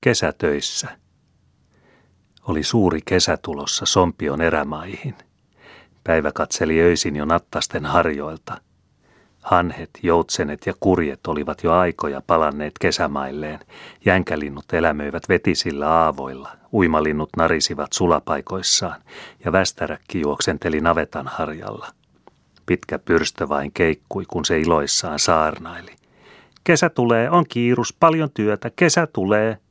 Kesätöissä. Oli suuri kesä tulossa Sompion erämaihin. Päivä katseli öisin jo nattasten harjoilta. Hanhet, joutsenet ja kurjet olivat jo aikoja palanneet kesämailleen. Jänkälinnut elämöivät vetisillä aavoilla. Uimalinnut narisivat sulapaikoissaan ja västäräkki juoksenteli navetan harjalla. Pitkä pyrstö vain keikkui, kun se iloissaan saarnaili. Kesä tulee, on kiirus, paljon työtä, kesä tulee –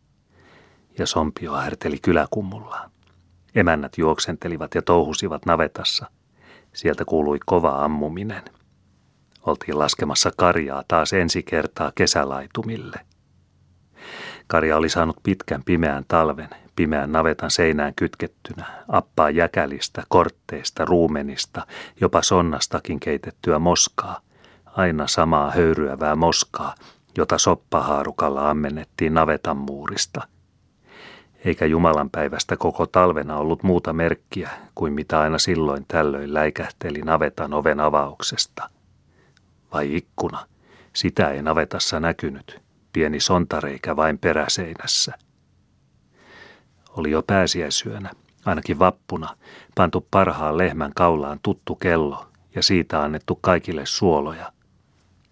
ja Sompio härteli kyläkummullaan. Emännät juoksentelivat ja touhusivat navetassa. Sieltä kuului kova ammuminen. Oltiin laskemassa karjaa taas ensi kertaa kesälaitumille. Karja oli saanut pitkän pimeän talven, pimeän navetan seinään kytkettynä, appaa jäkälistä, kortteista, ruumenista, jopa sonnastakin keitettyä moskaa, aina samaa höyryävää moskaa, jota soppahaarukalla ammennettiin navetan muurista – eikä Jumalan päivästä koko talvena ollut muuta merkkiä kuin mitä aina silloin tällöin läikähteli navetan oven avauksesta. Vai ikkuna, sitä ei navetassa näkynyt, pieni sontareikä vain peräseinässä. Oli jo pääsiäisyönä, ainakin vappuna, pantu parhaan lehmän kaulaan tuttu kello ja siitä annettu kaikille suoloja.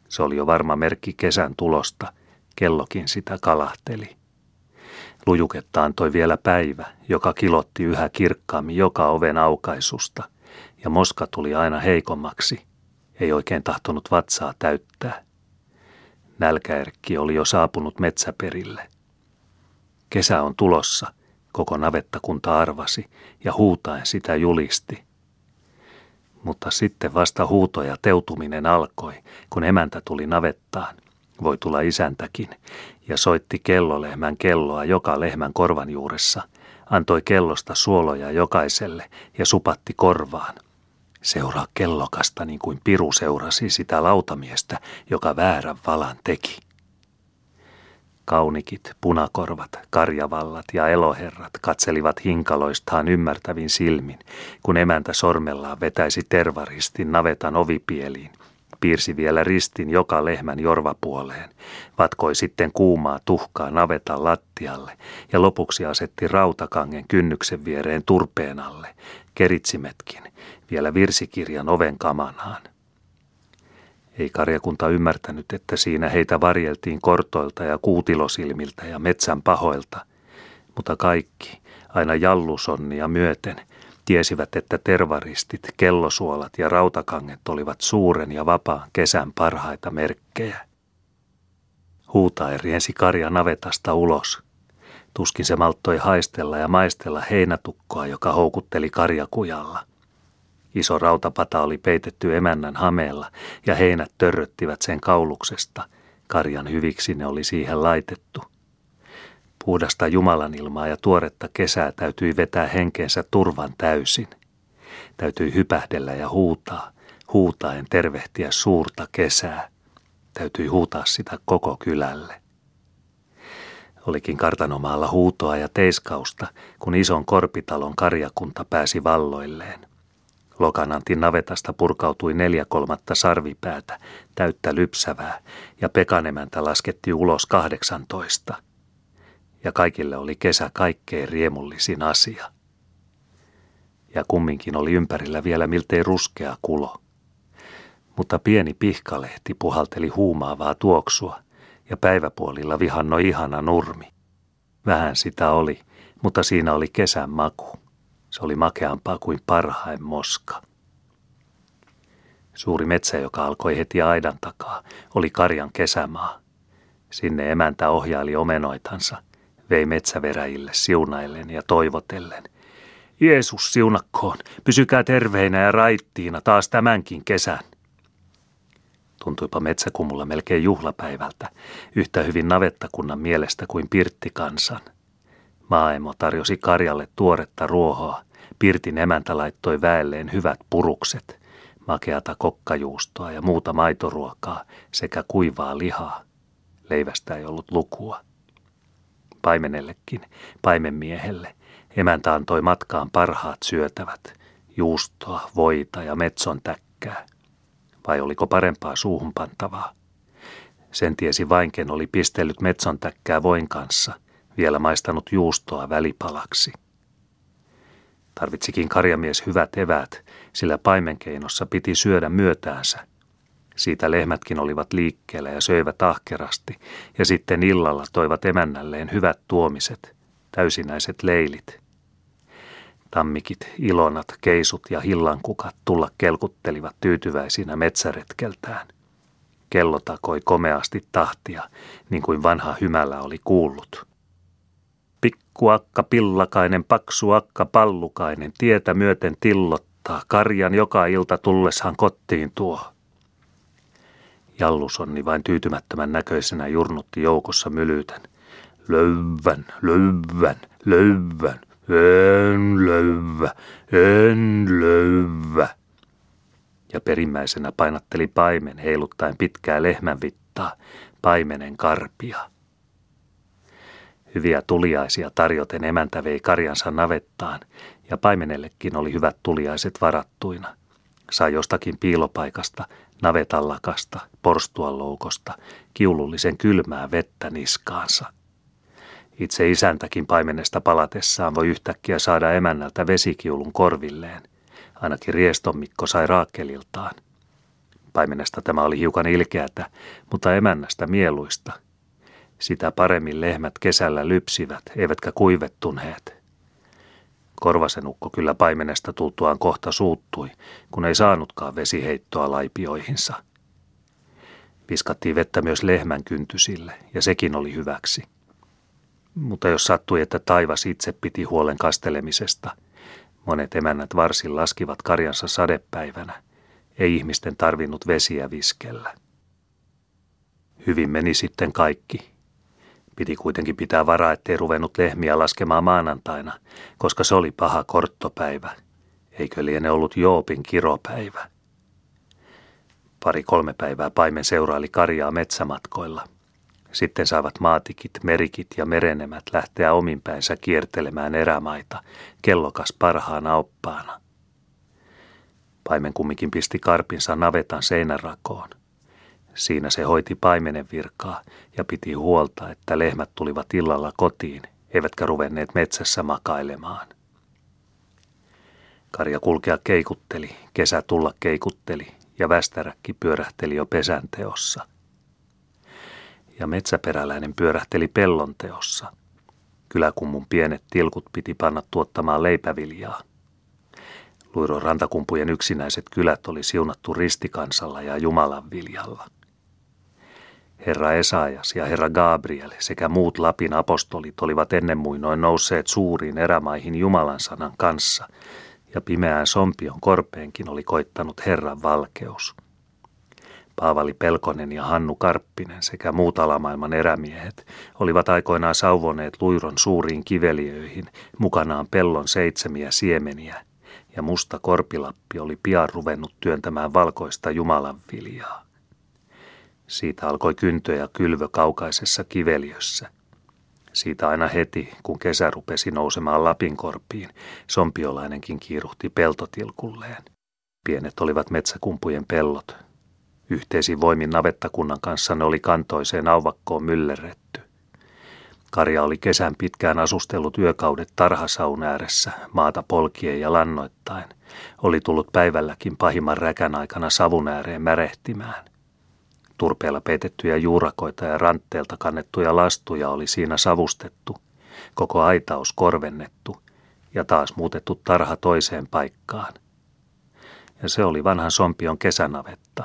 Se oli jo varma merkki kesän tulosta, kellokin sitä kalahteli. Lujuketta antoi vielä päivä, joka kilotti yhä kirkkaammin joka oven aukaisusta, ja moska tuli aina heikommaksi, ei oikein tahtonut vatsaa täyttää. Nälkäerkki oli jo saapunut metsäperille. Kesä on tulossa, koko navettakunta arvasi, ja huutaen sitä julisti. Mutta sitten vasta huuto ja teutuminen alkoi, kun emäntä tuli navettaan. Voi tulla isäntäkin, ja soitti kellolehmän kelloa joka lehmän korvan juuressa, antoi kellosta suoloja jokaiselle ja supatti korvaan. Seuraa kellokasta niin kuin Piru seurasi sitä lautamiestä, joka väärän valan teki. Kaunikit, punakorvat, karjavallat ja eloherrat katselivat hinkaloistaan ymmärtävin silmin, kun emäntä sormellaan vetäisi tervaristin navetan ovipieliin – piirsi vielä ristin joka lehmän jorvapuoleen, vatkoi sitten kuumaa tuhkaa navetan lattialle ja lopuksi asetti rautakangen kynnyksen viereen turpeen alle, keritsimetkin, vielä virsikirjan oven kamanaan. Ei karjakunta ymmärtänyt, että siinä heitä varjeltiin kortoilta ja kuutilosilmiltä ja metsän pahoilta, mutta kaikki, aina jallusonnia myöten – Tiesivät, että tervaristit, kellosuolat ja rautakanget olivat suuren ja vapaan kesän parhaita merkkejä. Huutaen riensi karja navetasta ulos. Tuskin se malttoi haistella ja maistella heinätukkoa, joka houkutteli karjakujalla. Iso rautapata oli peitetty emännän hameella ja heinät törröttivät sen kauluksesta. Karjan hyviksi ne oli siihen laitettu – Puhdasta Jumalan ilmaa ja tuoretta kesää täytyi vetää henkeensä turvan täysin. Täytyi hypähdellä ja huutaa, huutaen tervehtiä suurta kesää. Täytyi huutaa sitä koko kylälle. Olikin kartanomaalla huutoa ja teiskausta, kun ison korpitalon karjakunta pääsi valloilleen. Lokanantin navetasta purkautui neljä kolmatta sarvipäätä, täyttä lypsävää, ja Pekanemäntä lasketti ulos kahdeksantoista – ja kaikille oli kesä kaikkein riemullisin asia. Ja kumminkin oli ympärillä vielä miltei ruskea kulo. Mutta pieni pihkalehti puhalteli huumaavaa tuoksua ja päiväpuolilla vihannoi ihana nurmi. Vähän sitä oli, mutta siinä oli kesän maku. Se oli makeampaa kuin parhain moska. Suuri metsä, joka alkoi heti aidan takaa, oli karjan kesämaa. Sinne emäntä ohjaili omenoitansa – vei metsäveräjille siunaillen ja toivotellen. Jeesus siunakkoon, pysykää terveinä ja raittiina taas tämänkin kesän. Tuntuipa metsäkumulla melkein juhlapäivältä, yhtä hyvin navettakunnan mielestä kuin pirttikansan. Maaemo tarjosi Karjalle tuoretta ruohoa, Pirtin emäntä laittoi väelleen hyvät purukset, makeata kokkajuustoa ja muuta maitoruokaa sekä kuivaa lihaa. Leivästä ei ollut lukua paimenellekin, paimenmiehelle. Emäntä antoi matkaan parhaat syötävät, juustoa, voita ja metson täkkää. Vai oliko parempaa suuhun pantavaa? Sen tiesi vain, ken oli pistellyt metson täkkää voin kanssa, vielä maistanut juustoa välipalaksi. Tarvitsikin karjamies hyvät eväät, sillä paimenkeinossa piti syödä myötäänsä. Siitä lehmätkin olivat liikkeellä ja söivät ahkerasti, ja sitten illalla toivat emännälleen hyvät tuomiset, täysinäiset leilit. Tammikit, ilonat, keisut ja hillankukat tulla kelkuttelivat tyytyväisinä metsäretkeltään. Kello takoi komeasti tahtia, niin kuin vanha hymällä oli kuullut. Pikkuakka pillakainen, paksu akka pallukainen, tietä myöten tillottaa, karjan joka ilta tulleshan kottiin tuo. Jallusonni vain tyytymättömän näköisenä jurnutti joukossa mylyyten. Löyvän, löyvän, löyvän, en löyvä, en löyvä. Ja perimmäisenä painatteli paimen heiluttaen pitkää lehmänvittaa, paimenen karpia. Hyviä tuliaisia tarjoten emäntä vei karjansa navettaan, ja paimenellekin oli hyvät tuliaiset varattuina. Sai jostakin piilopaikasta, navetallakasta, porstualoukosta, kiulullisen kylmää vettä niskaansa. Itse isäntäkin paimenesta palatessaan voi yhtäkkiä saada emännältä vesikiulun korvilleen. Ainakin Riestomikko sai raakkeliltaan. Paimenesta tämä oli hiukan ilkeätä, mutta emännästä mieluista – sitä paremmin lehmät kesällä lypsivät, eivätkä kuivettuneet. Korvasenukko kyllä paimenesta tultuaan kohta suuttui, kun ei saanutkaan vesiheittoa laipioihinsa. Viskattiin vettä myös lehmän kyntysille, ja sekin oli hyväksi. Mutta jos sattui, että taivas itse piti huolen kastelemisesta, monet emännät varsin laskivat karjansa sadepäivänä, ei ihmisten tarvinnut vesiä viskellä. Hyvin meni sitten kaikki, Piti kuitenkin pitää varaa, ettei ruvennut lehmiä laskemaan maanantaina, koska se oli paha korttopäivä. Eikö liene ollut Joopin kiropäivä? Pari-kolme päivää paimen seuraili karjaa metsämatkoilla. Sitten saavat maatikit, merikit ja merenemät lähteä ominpäinsä kiertelemään erämaita, kellokas parhaana oppaana. Paimen kumminkin pisti karpinsa navetan seinärakoon – Siinä se hoiti paimenen virkaa ja piti huolta, että lehmät tulivat illalla kotiin, eivätkä ruvenneet metsässä makailemaan. Karja kulkea keikutteli, kesä tulla keikutteli ja västäräkki pyörähteli jo pesänteossa. Ja metsäperäläinen pyörähteli pellonteossa. Kyläkummun pienet tilkut piti panna tuottamaan leipäviljaa. Luiron rantakumpujen yksinäiset kylät oli siunattu ristikansalla ja Jumalan viljalla. Herra Esajas ja herra Gabriel sekä muut Lapin apostolit olivat ennen muinoin nousseet suuriin erämaihin Jumalan sanan kanssa, ja pimeään sompion korpeenkin oli koittanut Herran valkeus. Paavali Pelkonen ja Hannu Karppinen sekä muut alamaailman erämiehet olivat aikoinaan sauvoneet luiron suuriin kiveliöihin mukanaan pellon seitsemiä siemeniä, ja musta korpilappi oli pian ruvennut työntämään valkoista Jumalan viljaa. Siitä alkoi kyntö ja kylvö kaukaisessa kiveliössä. Siitä aina heti, kun kesä rupesi nousemaan Lapinkorpiin, sompiolainenkin kiiruhti peltotilkulleen. Pienet olivat metsäkumpujen pellot. Yhteisin voimin navettakunnan kanssa ne oli kantoiseen auvakkoon myllerretty. Karja oli kesän pitkään asustellut yökaudet tarhasaun ääressä, maata polkien ja lannoittain. Oli tullut päivälläkin pahimman räkän aikana savun ääreen märehtimään. Turpeella peitettyjä juurakoita ja rantteelta kannettuja lastuja oli siinä savustettu, koko aitaus korvennettu ja taas muutettu tarha toiseen paikkaan. Ja se oli vanhan sompion kesänavetta.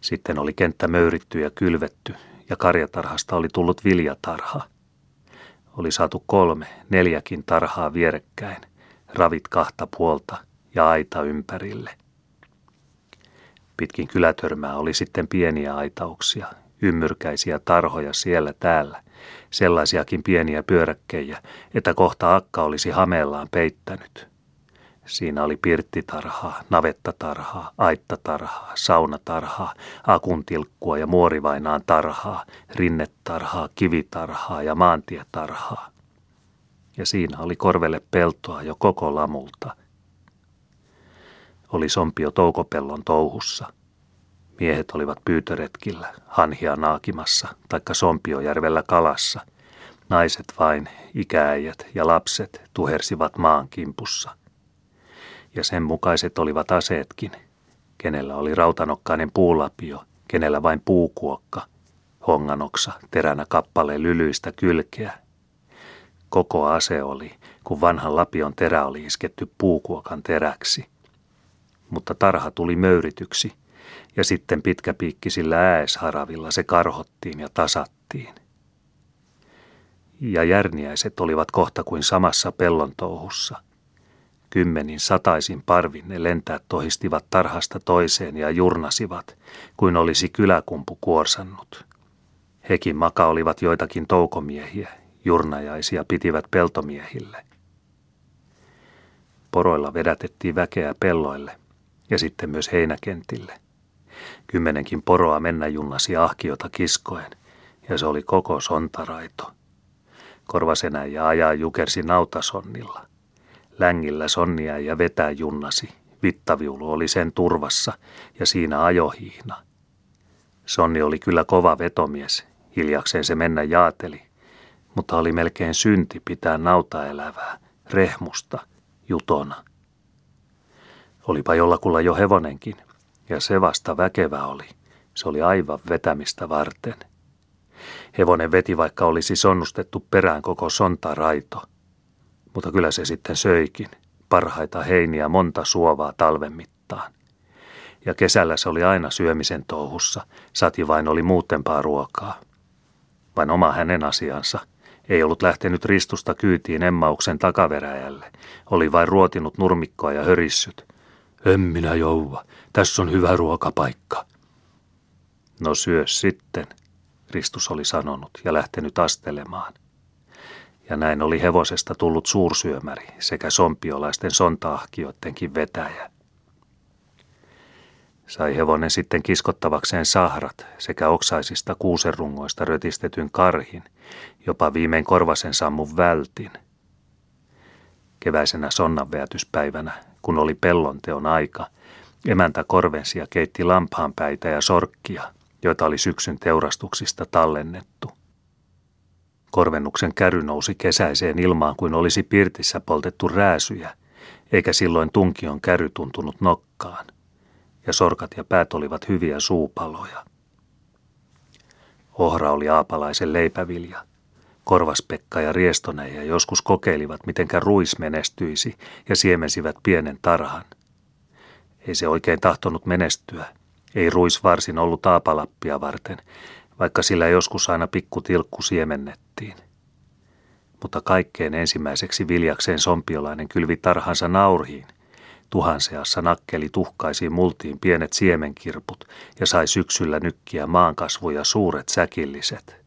Sitten oli kenttä möyritty ja kylvetty ja karjatarhasta oli tullut viljatarha. Oli saatu kolme, neljäkin tarhaa vierekkäin, ravit kahta puolta ja aita ympärille. Pitkin kylätörmää oli sitten pieniä aitauksia, ymmyrkäisiä tarhoja siellä täällä, sellaisiakin pieniä pyöräkkejä, että kohta akka olisi hameellaan peittänyt. Siinä oli pirttitarhaa, navettatarhaa, aittatarhaa, saunatarhaa, akuntilkkua ja muorivainaan tarhaa, rinnetarhaa, kivitarhaa ja maantietarhaa. Ja siinä oli korvelle peltoa jo koko lamulta, oli sompio toukopellon touhussa. Miehet olivat pyytöretkillä, hanhia naakimassa, taikka Sompiojärvellä kalassa, Naiset vain, ikääijät ja lapset tuhersivat maan kimpussa. Ja sen mukaiset olivat aseetkin, kenellä oli rautanokkainen puulapio, kenellä vain puukuokka, honganoksa teränä kappaleen lylyistä kylkeä. Koko ase oli, kun vanhan lapion terä oli isketty puukuokan teräksi. Mutta tarha tuli möyrityksi, ja sitten pitkäpiikkisillä ääesharavilla se karhottiin ja tasattiin. Ja järniäiset olivat kohta kuin samassa pellon touhussa. Kymmenin sataisin parvin ne lentää tohistivat tarhasta toiseen ja jurnasivat, kuin olisi kyläkumpu kuorsannut. Hekin maka olivat joitakin toukomiehiä, jurnajaisia pitivät peltomiehille. Poroilla vedätettiin väkeä pelloille ja sitten myös heinäkentille – Kymmenenkin poroa mennä junnasi ahkiota kiskoen, ja se oli koko sontaraito. Korvasenä ja ajaa jukersi nautasonnilla. Längillä sonnia ja vetää junnasi. Vittaviulu oli sen turvassa ja siinä ajohiihna. Sonni oli kyllä kova vetomies, hiljakseen se mennä jaateli, mutta oli melkein synti pitää nautaelävää, rehmusta, jutona. Olipa jollakulla jo hevonenkin, ja se vasta väkevä oli. Se oli aivan vetämistä varten. Hevonen veti vaikka olisi sonnustettu perään koko sontaraito. Mutta kyllä se sitten söikin. Parhaita heiniä monta suovaa talven mittaan. Ja kesällä se oli aina syömisen touhussa, sati vain oli muutempaa ruokaa. Vain oma hänen asiansa. Ei ollut lähtenyt ristusta kyytiin Emmauksen takaveräjälle. Oli vain ruotinut nurmikkoa ja hörissyt. En minä jouva, tässä on hyvä ruokapaikka. No syö sitten, Ristus oli sanonut ja lähtenyt astelemaan. Ja näin oli hevosesta tullut suursyömäri sekä sompiolaisten sontaahkioittenkin vetäjä. Sai hevonen sitten kiskottavakseen sahrat sekä oksaisista kuuserungoista rötistetyn karhin, jopa viimein korvasen sammun vältin. Keväisenä sonnanveätyspäivänä, kun oli pellonteon aika – Emäntä korvensia keitti lampaanpäitä ja sorkkia, joita oli syksyn teurastuksista tallennettu. Korvennuksen käry nousi kesäiseen ilmaan kuin olisi pirtissä poltettu rääsyjä, eikä silloin tunkion käry tuntunut nokkaan, ja sorkat ja päät olivat hyviä suupaloja. Ohra oli aapalaisen leipävilja. Korvaspekka ja Riestoneja joskus kokeilivat, mitenkä ruis menestyisi ja siemensivät pienen tarhan – ei se oikein tahtonut menestyä. Ei ruis varsin ollut aapalappia varten, vaikka sillä joskus aina pikku tilkku siemennettiin. Mutta kaikkein ensimmäiseksi viljakseen sompiolainen kylvi tarhansa naurhiin. Tuhanseassa nakkeli tuhkaisiin multiin pienet siemenkirput ja sai syksyllä nykkiä maankasvuja suuret säkilliset.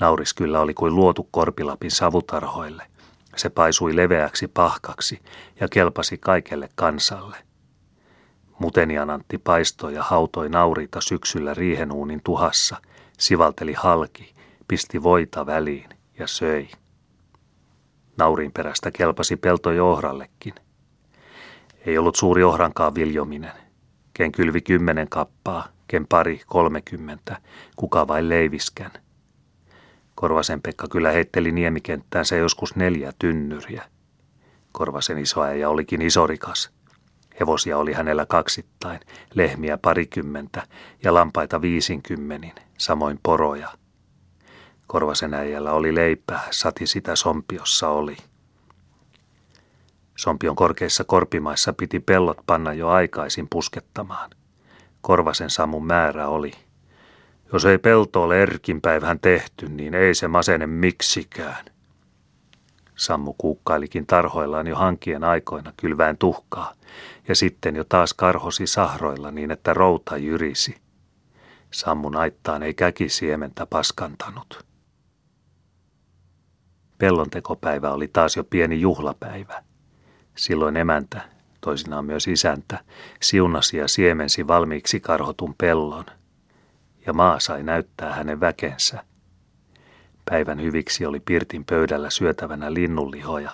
Nauris kyllä oli kuin luotu Korpilapin savutarhoille. Se paisui leveäksi pahkaksi ja kelpasi kaikelle kansalle – Mutenian Antti paistoi ja hautoi nauriita syksyllä riihenuunin tuhassa, sivalteli halki, pisti voita väliin ja söi. Naurin perästä kelpasi pelto ohrallekin. Ei ollut suuri ohrankaan viljominen. Ken kylvi kymmenen kappaa, ken pari kolmekymmentä, kuka vain leiviskän. Korvasen Pekka kyllä heitteli niemikenttäänsä joskus neljä tynnyriä. Korvasen isoäijä olikin isorikas – Hevosia oli hänellä kaksittain, lehmiä parikymmentä ja lampaita viisinkymmenin, samoin poroja. Korvasen äijällä oli leipää, sati sitä sompiossa oli. Sompion korkeissa korpimaissa piti pellot panna jo aikaisin puskettamaan. Korvasen samun määrä oli. Jos ei pelto ole erkinpäivän tehty, niin ei se masene miksikään. Sammu kuukkailikin tarhoillaan jo hankien aikoina kylvään tuhkaa, ja sitten jo taas karhosi sahroilla niin, että routa jyrisi. Sammun aittaan ei käki siementä paskantanut. Pellontekopäivä oli taas jo pieni juhlapäivä. Silloin emäntä, toisinaan myös isäntä, siunasi ja siemensi valmiiksi karhotun pellon, ja maa sai näyttää hänen väkensä – Päivän hyviksi oli pirtin pöydällä syötävänä linnunlihoja.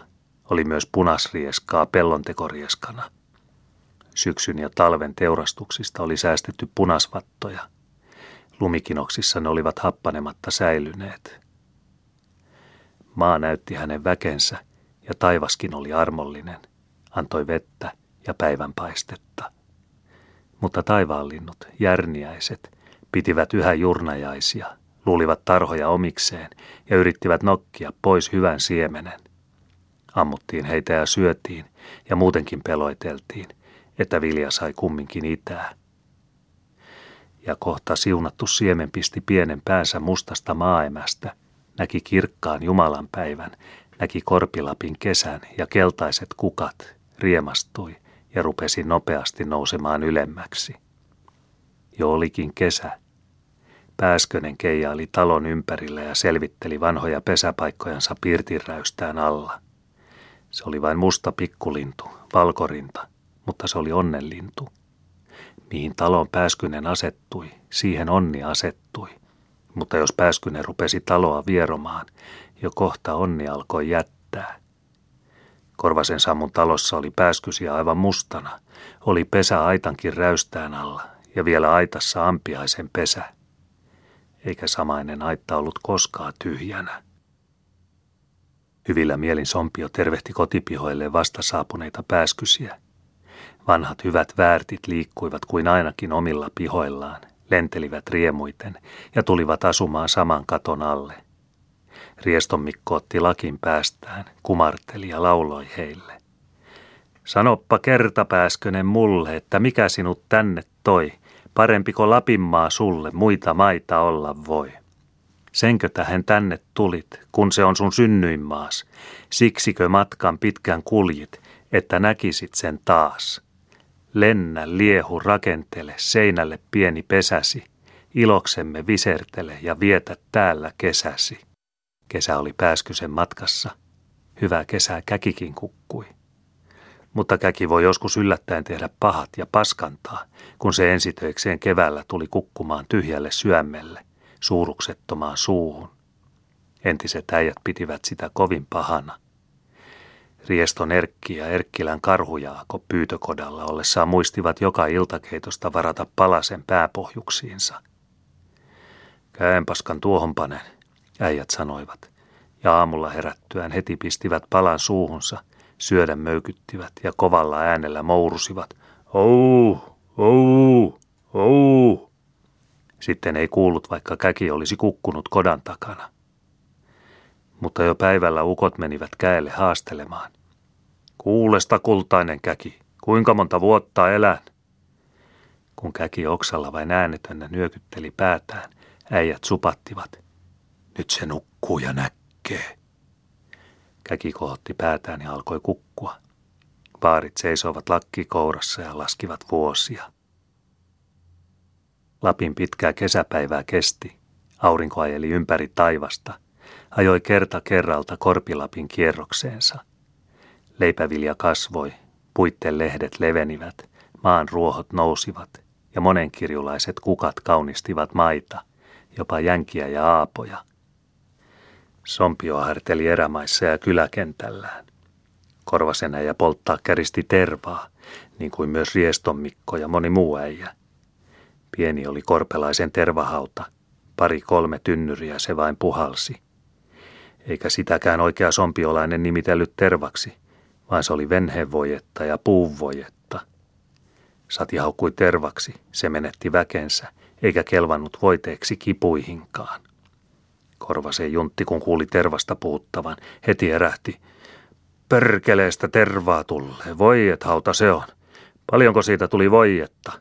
Oli myös punasrieskaa pellontekorieskana. Syksyn ja talven teurastuksista oli säästetty punasvattoja. Lumikinoksissa ne olivat happanematta säilyneet. Maa näytti hänen väkensä ja taivaskin oli armollinen, antoi vettä ja päivänpaistetta. Mutta taivaanlinnut, järniäiset, pitivät yhä jurnajaisia, luulivat tarhoja omikseen ja yrittivät nokkia pois hyvän siemenen. Ammuttiin heitä ja syötiin ja muutenkin peloiteltiin, että vilja sai kumminkin itää. Ja kohta siunattu siemen pisti pienen päänsä mustasta maaemästä, näki kirkkaan Jumalan päivän, näki korpilapin kesän ja keltaiset kukat, riemastui ja rupesi nopeasti nousemaan ylemmäksi. Jo olikin kesä. Pääskönen keijaili talon ympärillä ja selvitteli vanhoja pesäpaikkojansa pirtinräystään alla. Se oli vain musta pikkulintu, valkorinta, mutta se oli onnenlintu. Mihin talon pääskynen asettui, siihen onni asettui. Mutta jos pääskynen rupesi taloa vieromaan, jo kohta onni alkoi jättää. Korvasen Sammun talossa oli pääskysiä aivan mustana. Oli pesä aitankin räystään alla ja vielä aitassa ampiaisen pesä. Eikä samainen aitta ollut koskaan tyhjänä. Hyvillä mielin Sompio tervehti kotipihoille vasta saapuneita pääskysiä. Vanhat hyvät väärtit liikkuivat kuin ainakin omilla pihoillaan, lentelivät riemuiten ja tulivat asumaan saman katon alle. Rieston Mikko otti lakin päästään, kumarteli ja lauloi heille. Sanoppa kertapääskönen mulle, että mikä sinut tänne toi, parempiko Lapinmaa sulle muita maita olla voi. Senkö tähän tänne tulit, kun se on sun synnyinmaas? Siksikö matkan pitkän kuljit, että näkisit sen taas? Lennä, liehu, rakentele, seinälle pieni pesäsi. Iloksemme visertele ja vietä täällä kesäsi. Kesä oli pääskysen matkassa. Hyvää kesää käkikin kukkui. Mutta käki voi joskus yllättäen tehdä pahat ja paskantaa, kun se ensitöikseen keväällä tuli kukkumaan tyhjälle syömmelle, suuruksettomaan suuhun. Entiset äijät pitivät sitä kovin pahana. Rieston Erkki ja Erkkilän karhujaako pyytökodalla ollessaan muistivat joka iltakeitosta varata palasen pääpohjuksiinsa. Käenpaskan tuohon panen, äijät sanoivat, ja aamulla herättyään heti pistivät palan suuhunsa, syödä möykyttivät ja kovalla äänellä mourusivat, ou, ou, ou. Sitten ei kuullut, vaikka käki olisi kukkunut kodan takana. Mutta jo päivällä ukot menivät käelle haastelemaan. Kuulesta kultainen käki, kuinka monta vuotta elän? Kun käki oksalla vain äänetönnä nyökytteli päätään, äijät supattivat – nyt se nukkuu ja näkee. Käki kohotti päätään ja alkoi kukkua. Vaarit seisoivat lakkikourassa ja laskivat vuosia. Lapin pitkää kesäpäivää kesti. Aurinko ajeli ympäri taivasta. Ajoi kerta kerralta korpilapin kierrokseensa. Leipävilja kasvoi, puitten lehdet levenivät, maan ruohot nousivat ja monenkirjulaiset kukat kaunistivat maita, jopa jänkiä ja aapoja – Sompio harteli erämaissa ja kyläkentällään. Korvasena ja polttaa käristi tervaa, niin kuin myös Rieston Mikko ja moni muu äijä. Pieni oli korpelaisen tervahauta, pari kolme tynnyriä se vain puhalsi. Eikä sitäkään oikea sompiolainen nimitellyt tervaksi, vaan se oli venhevojetta ja puuvojetta. Sati haukkui tervaksi, se menetti väkensä, eikä kelvannut voiteeksi kipuihinkaan. Korvaseen juntti, kun kuuli tervasta puuttavan, heti erähti. Perkeleestä tervaa tulee, voiet hauta se on. Paljonko siitä tuli voietta?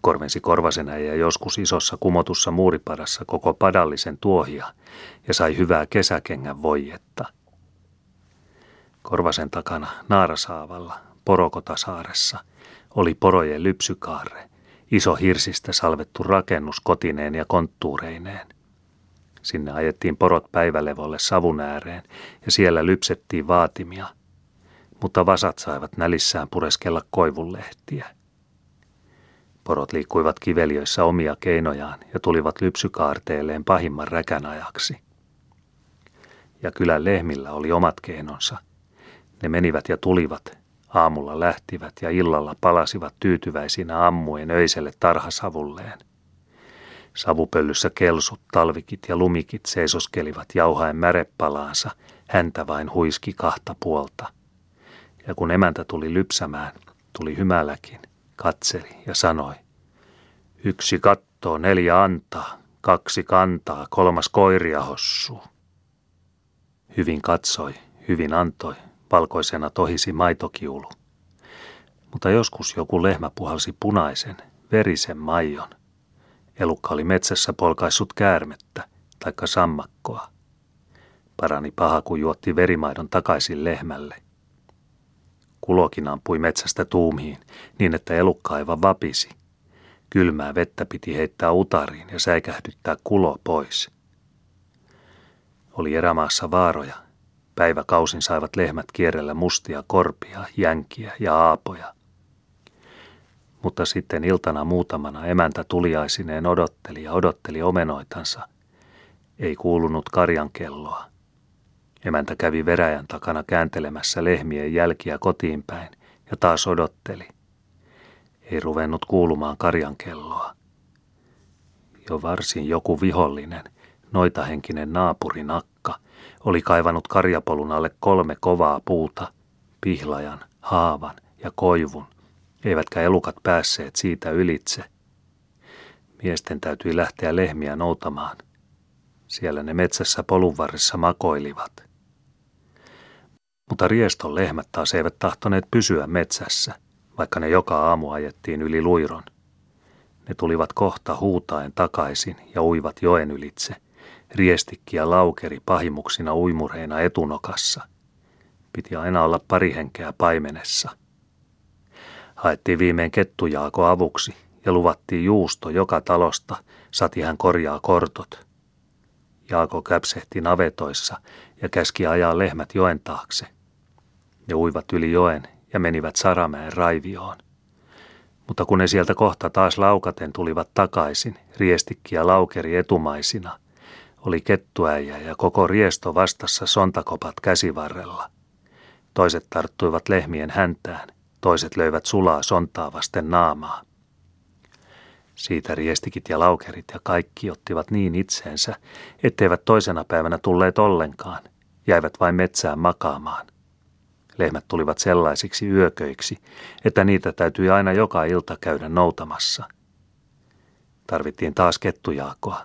Korvensi korvasen ja joskus isossa kumotussa muuripadassa koko padallisen tuohia ja sai hyvää kesäkengän voijetta. Korvasen takana Naarasaavalla, Porokotasaaressa, oli porojen lypsykaarre, iso hirsistä salvettu rakennus kotineen ja konttuureineen – Sinne ajettiin porot päivälevolle savun ääreen ja siellä lypsettiin vaatimia, mutta vasat saivat nälissään pureskella koivunlehtiä. Porot liikkuivat kiveliöissä omia keinojaan ja tulivat lypsykaarteelleen pahimman räkän ajaksi. Ja kylän lehmillä oli omat keinonsa. Ne menivät ja tulivat, aamulla lähtivät ja illalla palasivat tyytyväisinä ammuen öiselle tarhasavulleen. Savupöllyssä kelsut, talvikit ja lumikit seisoskelivat jauhaen märepalaansa, häntä vain huiski kahta puolta. Ja kun emäntä tuli lypsämään, tuli hymäläkin, katseli ja sanoi, yksi kattoo, neljä antaa, kaksi kantaa, kolmas koiria hossuu. Hyvin katsoi, hyvin antoi, valkoisena tohisi maitokiulu. Mutta joskus joku lehmä puhalsi punaisen, verisen maijon. Elukka oli metsässä polkaissut käärmettä, taikka sammakkoa. Parani paha, kun juotti verimaidon takaisin lehmälle. Kulokin ampui metsästä tuumiin, niin että elukka aivan vapisi. Kylmää vettä piti heittää utariin ja säikähdyttää kulo pois. Oli erämaassa vaaroja. Päiväkausin saivat lehmät kierrellä mustia korpia, jänkiä ja aapoja. Mutta sitten iltana muutamana emäntä tuliaisineen odotteli ja odotteli omenoitansa. Ei kuulunut karjan kelloa. Emäntä kävi veräjän takana kääntelemässä lehmien jälkiä kotiin päin ja taas odotteli. Ei ruvennut kuulumaan karjan kelloa. Jo varsin joku vihollinen, noitahenkinen naapurin akka, oli kaivanut karjapolun alle kolme kovaa puuta, pihlajan, haavan ja koivun, eivätkä elukat päässeet siitä ylitse. Miesten täytyi lähteä lehmiä noutamaan. Siellä ne metsässä polun varressa makoilivat – mutta rieston lehmät taas eivät tahtoneet pysyä metsässä, vaikka ne joka aamu ajettiin yli luiron. Ne tulivat kohta huutaen takaisin ja uivat joen ylitse, riestikki ja laukeri pahimuksina uimureina etunokassa. Piti aina olla pari henkeä paimenessa. Haettiin viimein kettujaako avuksi ja luvattiin juusto joka talosta, sati hän korjaa kortot. Jaako käpsehti navetoissa ja käski ajaa lehmät joen taakse – ne uivat yli joen ja menivät Saramäen raivioon. Mutta kun ne sieltä kohta taas laukaten tulivat takaisin, riestikki ja laukeri etumaisina, oli kettuäijä ja koko riesto vastassa sontakopat käsivarrella. Toiset tarttuivat lehmien häntään, toiset löivät sulaa sontaa vasten naamaa. Siitä riestikit ja laukerit ja kaikki ottivat niin itseensä, etteivät toisena päivänä tulleet ollenkaan, jäivät vain metsään makaamaan – Lehmät tulivat sellaisiksi yököiksi, että niitä täytyi aina joka ilta käydä noutamassa. Tarvittiin taas kettujaakoa.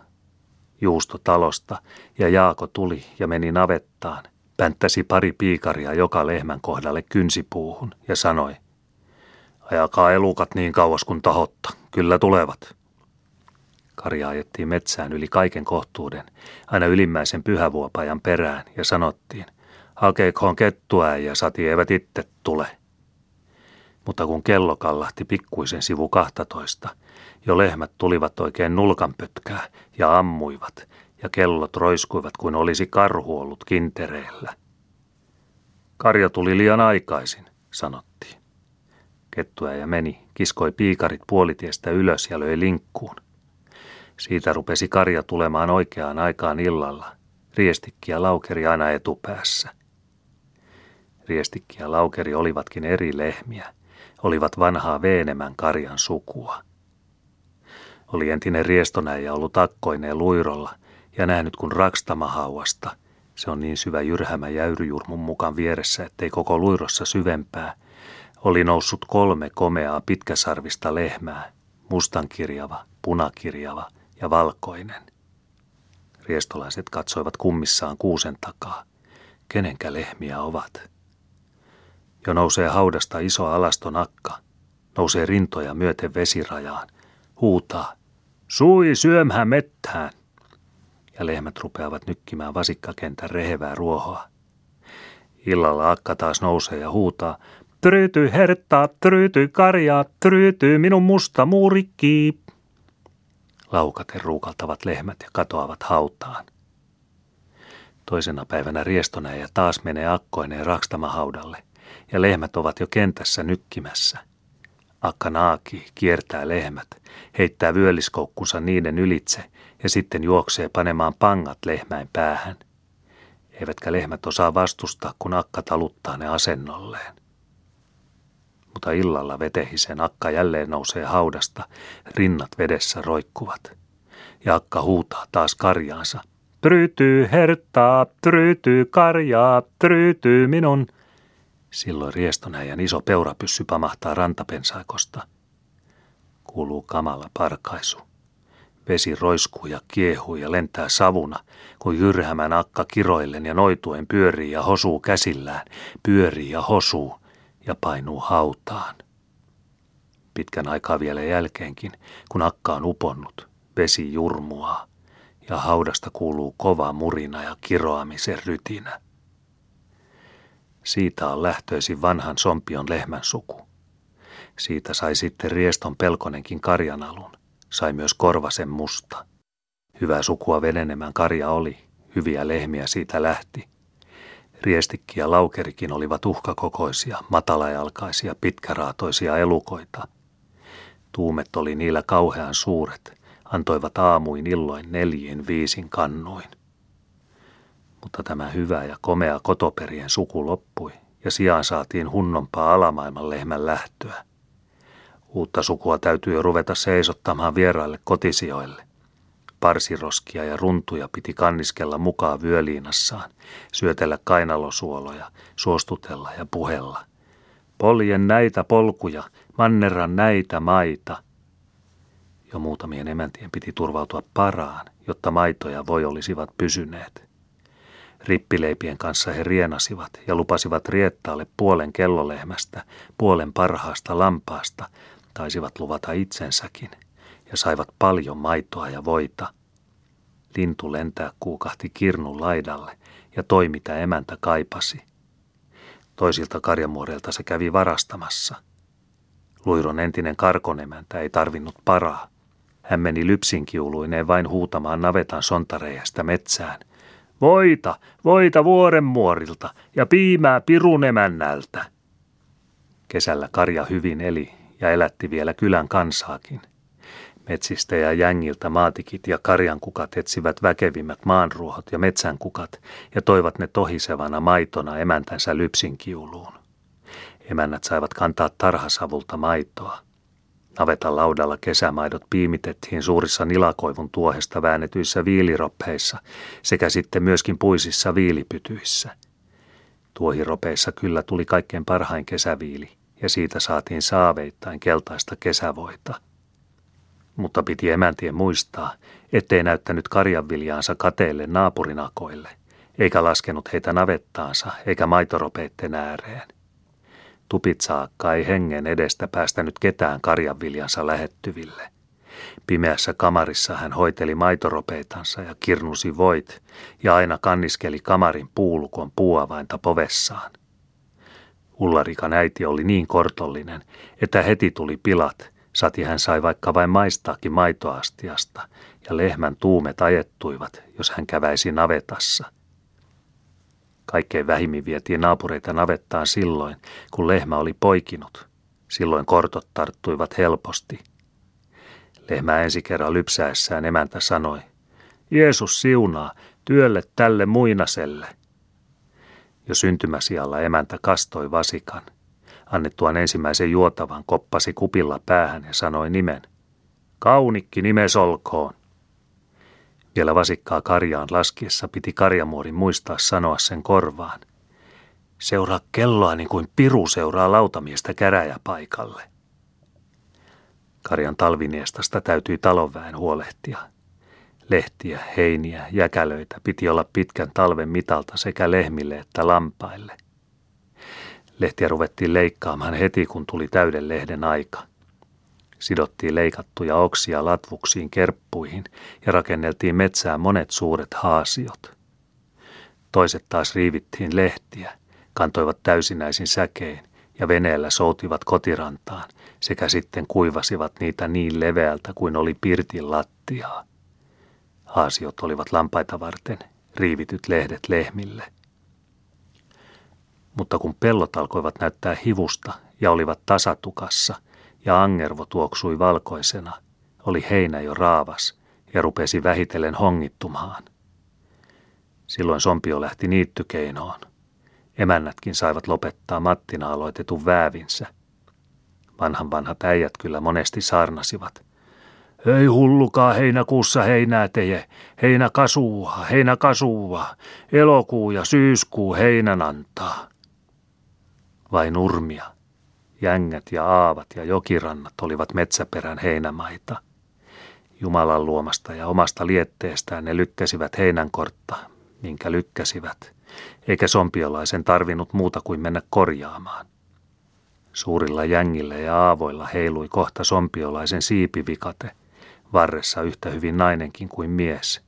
Juusto talosta ja Jaako tuli ja meni navettaan, pänttäsi pari piikaria joka lehmän kohdalle kynsipuuhun ja sanoi, ajakaa elukat niin kauas kuin tahotta, kyllä tulevat. Karja ajettiin metsään yli kaiken kohtuuden, aina ylimmäisen pyhävuopajan perään ja sanottiin, hakeekoon kettua ja sati eivät itse tule. Mutta kun kello kallahti pikkuisen sivu kahtatoista, jo lehmät tulivat oikein nulkanpötkää ja ammuivat, ja kellot roiskuivat kuin olisi karhu ollut kintereellä. Karja tuli liian aikaisin, sanottiin. Ja meni, kiskoi piikarit puolitiestä ylös ja löi linkkuun. Siitä rupesi karja tulemaan oikeaan aikaan illalla, riestikki ja laukeri aina etupäässä – Riestikki ja Laukeri olivatkin eri lehmiä, olivat vanhaa Veenemän karjan sukua. Oli entinen riestonäijä ollut akkoineen luirolla ja nähnyt kun rakstamahauasta, se on niin syvä jyrhämä jäyryjurmun mukaan vieressä, ettei koko luirossa syvempää, oli noussut kolme komeaa pitkäsarvista lehmää, mustankirjava, punakirjava ja valkoinen. Riestolaiset katsoivat kummissaan kuusen takaa. Kenenkä lehmiä ovat? Jo nousee haudasta iso alaston akka. Nousee rintoja myöten vesirajaan. Huutaa. Sui syömhä mettään. Ja lehmät rupeavat nykkimään vasikkakentän rehevää ruohoa. Illalla akka taas nousee ja huutaa. Tryty herttaa, tryty karjaa, tryty minun musta muurikki. Laukaten ruukaltavat lehmät ja katoavat hautaan. Toisena päivänä riestonä ja taas menee akkoineen rakstamahaudalle – ja lehmät ovat jo kentässä nykkimässä. Akka naaki kiertää lehmät, heittää vyölliskoukkunsa niiden ylitse ja sitten juoksee panemaan pangat lehmäin päähän. Eivätkä lehmät osaa vastustaa, kun akka taluttaa ne asennolleen. Mutta illalla vetehisen akka jälleen nousee haudasta, rinnat vedessä roikkuvat. ja akka huutaa taas karjaansa. Trytyy hertaa, trytyy karjaa, trytyy minun. Silloin riestonäijän iso peurapyssy pamahtaa rantapensaikosta. Kuuluu kamala parkaisu. Vesi roiskuu ja kiehuu ja lentää savuna, kun jyrhämän akka kiroillen ja noituen pyörii ja hosuu käsillään, pyörii ja hosuu ja painuu hautaan. Pitkän aikaa vielä jälkeenkin, kun akka on uponnut, vesi jurmuaa ja haudasta kuuluu kova murina ja kiroamisen rytinä. Siitä on lähtöisin vanhan sompion lehmän suku. Siitä sai sitten rieston pelkonenkin karjanalun, sai myös korvasen musta. Hyvä sukua venenemän karja oli, hyviä lehmiä siitä lähti. Riestikki ja laukerikin olivat uhkakokoisia, matalajalkaisia, pitkäraatoisia elukoita. Tuumet oli niillä kauhean suuret, antoivat aamuin illoin neljin viisin kannuin. Mutta tämä hyvä ja komea kotoperien suku loppui ja sijaan saatiin hunnompaa alamaailman lehmän lähtöä. Uutta sukua täytyy ruveta seisottamaan vieraille kotisijoille. Parsiroskia ja runtuja piti kanniskella mukaan vyöliinassaan, syötellä kainalosuoloja, suostutella ja puhella. Poljen näitä polkuja, manneran näitä maita. Jo muutamien emäntien piti turvautua paraan, jotta maitoja voi olisivat pysyneet. Rippileipien kanssa he rienasivat ja lupasivat riettaalle puolen kellolehmästä, puolen parhaasta lampaasta, taisivat luvata itsensäkin, ja saivat paljon maitoa ja voita. Lintu lentää kuukahti kirnun laidalle ja toi mitä emäntä kaipasi. Toisilta karjamuoreilta se kävi varastamassa. Luiron entinen karkonemäntä ei tarvinnut paraa. Hän meni lypsinkiuluineen vain huutamaan navetan sontareijästä metsään. Voita, voita vuorenmuorilta ja piimää pirunemännältä. Kesällä karja hyvin eli ja elätti vielä kylän kansaakin. Metsistä ja jängiltä maatikit ja karjankukat etsivät väkevimmät maanruohot ja metsänkukat ja toivat ne tohisevana maitona emäntänsä lypsinkiuluun. Emännät saivat kantaa tarhasavulta maitoa. Navetan laudalla kesämaidot piimitettiin suurissa nilakoivun tuohesta väännetyissä viiliroppeissa sekä sitten myöskin puisissa viilipytyissä. Tuohiropeissa kyllä tuli kaikkein parhain kesäviili ja siitä saatiin saaveittain keltaista kesävoita. Mutta piti emäntien muistaa, ettei näyttänyt karjanviljaansa kateelle naapurinakoille, eikä laskenut heitä navettaansa eikä maitoropeitten ääreen. Tupit saakka ei hengen edestä päästänyt ketään karjanviljansa lähettyville. Pimeässä kamarissa hän hoiteli maitoropeitansa ja kirnusi voit ja aina kanniskeli kamarin puulukon puuavainta povessaan. Ullarikan äiti oli niin kortollinen, että heti tuli pilat, sati hän sai vaikka vain maistaakin maitoastiasta, ja lehmän tuumet ajettuivat, jos hän käväisi navetassa. Kaikkein vähimmin vietiin naapureita navettaan silloin, kun lehmä oli poikinut. Silloin kortot tarttuivat helposti. Lehmä ensi kerran lypsäessään emäntä sanoi, Jeesus siunaa, työlle tälle muinaselle. Jo syntymäsialla emäntä kastoi vasikan. Annettuaan ensimmäisen juotavan koppasi kupilla päähän ja sanoi nimen. Kaunikki nimes olkoon. Vielä vasikkaa karjaan laskiessa piti karjamuorin muistaa sanoa sen korvaan. Seuraa kelloa niin kuin piru seuraa lautamiestä käräjäpaikalle. Karjan talviniestasta täytyi talonväen huolehtia. Lehtiä, heiniä, jäkälöitä piti olla pitkän talven mitalta sekä lehmille että lampaille. Lehtiä ruvettiin leikkaamaan heti, kun tuli täyden lehden aika – Sidottiin leikattuja oksia latvuksiin kerppuihin ja rakenneltiin metsään monet suuret haasiot. Toiset taas riivittiin lehtiä, kantoivat täysinäisin säkein ja veneellä soutivat kotirantaan sekä sitten kuivasivat niitä niin leveältä kuin oli pirtin lattiaa. Haasiot olivat lampaita varten, riivityt lehdet lehmille. Mutta kun pellot alkoivat näyttää hivusta ja olivat tasatukassa, ja angervo tuoksui valkoisena, oli heinä jo raavas ja rupesi vähitellen hongittumaan. Silloin Sompio lähti niittykeinoon. Emännätkin saivat lopettaa Mattina aloitetun väävinsä. Vanhan vanhat äijät kyllä monesti saarnasivat. Ei hullukaa heinäkuussa heinää teje, heinä kasuua, heinä kasuua, elokuu ja syyskuu heinän antaa. Vai nurmia, jängät ja aavat ja jokirannat olivat metsäperän heinämaita. Jumalan luomasta ja omasta lietteestään ne lykkäsivät heinänkortta, minkä lykkäsivät, eikä sompiolaisen tarvinnut muuta kuin mennä korjaamaan. Suurilla jängillä ja aavoilla heilui kohta sompiolaisen siipivikate, varressa yhtä hyvin nainenkin kuin mies.